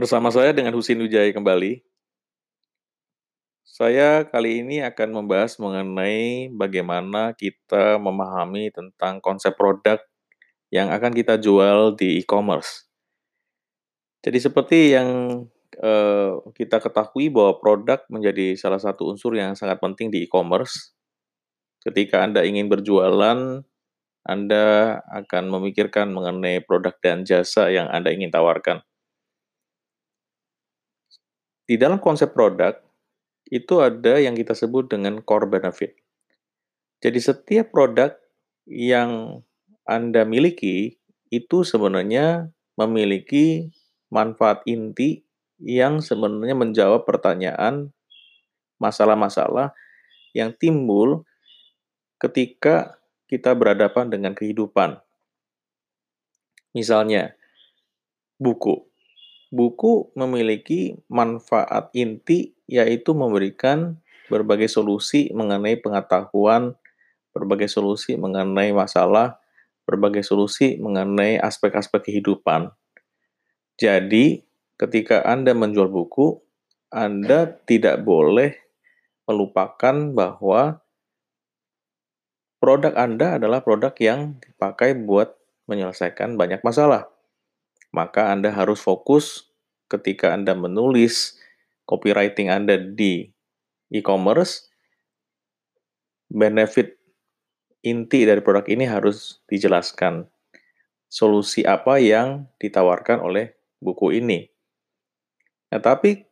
Bersama saya dengan Husin Wijaya kembali. Saya kali ini akan membahas mengenai bagaimana kita memahami tentang konsep produk yang akan kita jual di e-commerce. Jadi seperti yang eh, kita ketahui bahwa produk menjadi salah satu unsur yang sangat penting di e-commerce. Ketika Anda ingin berjualan, Anda akan memikirkan mengenai produk dan jasa yang Anda ingin tawarkan. Di dalam konsep produk, itu ada yang kita sebut dengan core benefit. Jadi setiap produk yang Anda miliki itu sebenarnya memiliki manfaat inti yang sebenarnya menjawab pertanyaan masalah-masalah yang timbul ketika kita berhadapan dengan kehidupan. Misalnya, buku. Buku memiliki manfaat inti yaitu memberikan berbagai solusi mengenai pengetahuan, berbagai solusi mengenai masalah, berbagai solusi mengenai aspek-aspek kehidupan. Jadi, ketika Anda menjual buku, Anda tidak boleh melupakan bahwa produk Anda adalah produk yang dipakai buat menyelesaikan banyak masalah. Maka Anda harus fokus ketika Anda menulis copywriting Anda di e-commerce, benefit inti dari produk ini harus dijelaskan. Solusi apa yang ditawarkan oleh buku ini. Nah, tapi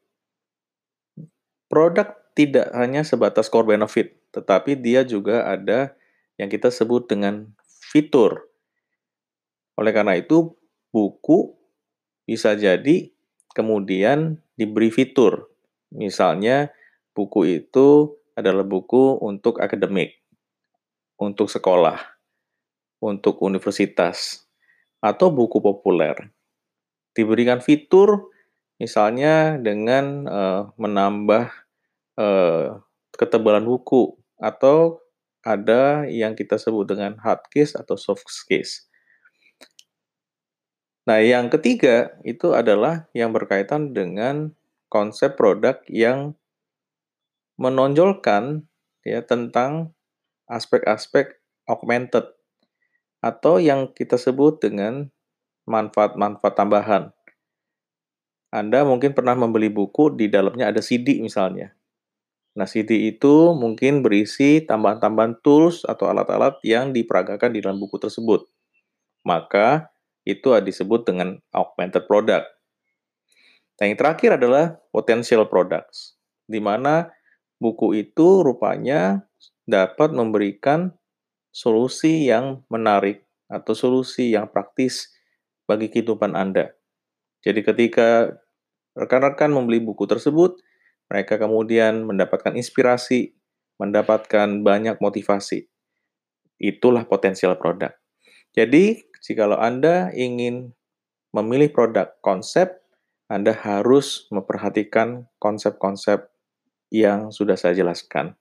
produk tidak hanya sebatas core benefit, tetapi dia juga ada yang kita sebut dengan fitur. Oleh karena itu, buku bisa jadi kemudian diberi fitur. Misalnya, buku itu adalah buku untuk akademik, untuk sekolah, untuk universitas, atau buku populer. Diberikan fitur, misalnya dengan uh, menambah uh, ketebalan buku, atau ada yang kita sebut dengan hard case atau soft case. Nah, yang ketiga itu adalah yang berkaitan dengan konsep produk yang menonjolkan ya tentang aspek-aspek augmented atau yang kita sebut dengan manfaat-manfaat tambahan. Anda mungkin pernah membeli buku di dalamnya ada CD misalnya. Nah, CD itu mungkin berisi tambahan-tambahan tools atau alat-alat yang diperagakan di dalam buku tersebut. Maka, itu disebut dengan augmented product. Nah, yang terakhir adalah potential products, di mana buku itu rupanya dapat memberikan solusi yang menarik atau solusi yang praktis bagi kehidupan Anda. Jadi ketika rekan-rekan membeli buku tersebut, mereka kemudian mendapatkan inspirasi, mendapatkan banyak motivasi. Itulah potensial produk. Jadi, jikalau Anda ingin memilih produk konsep, Anda harus memperhatikan konsep-konsep yang sudah saya jelaskan.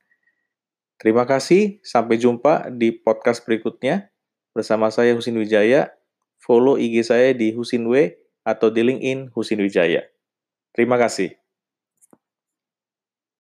Terima kasih, sampai jumpa di podcast berikutnya. Bersama saya Husin Wijaya, follow IG saya di Husin W atau di LinkedIn Husin Wijaya. Terima kasih.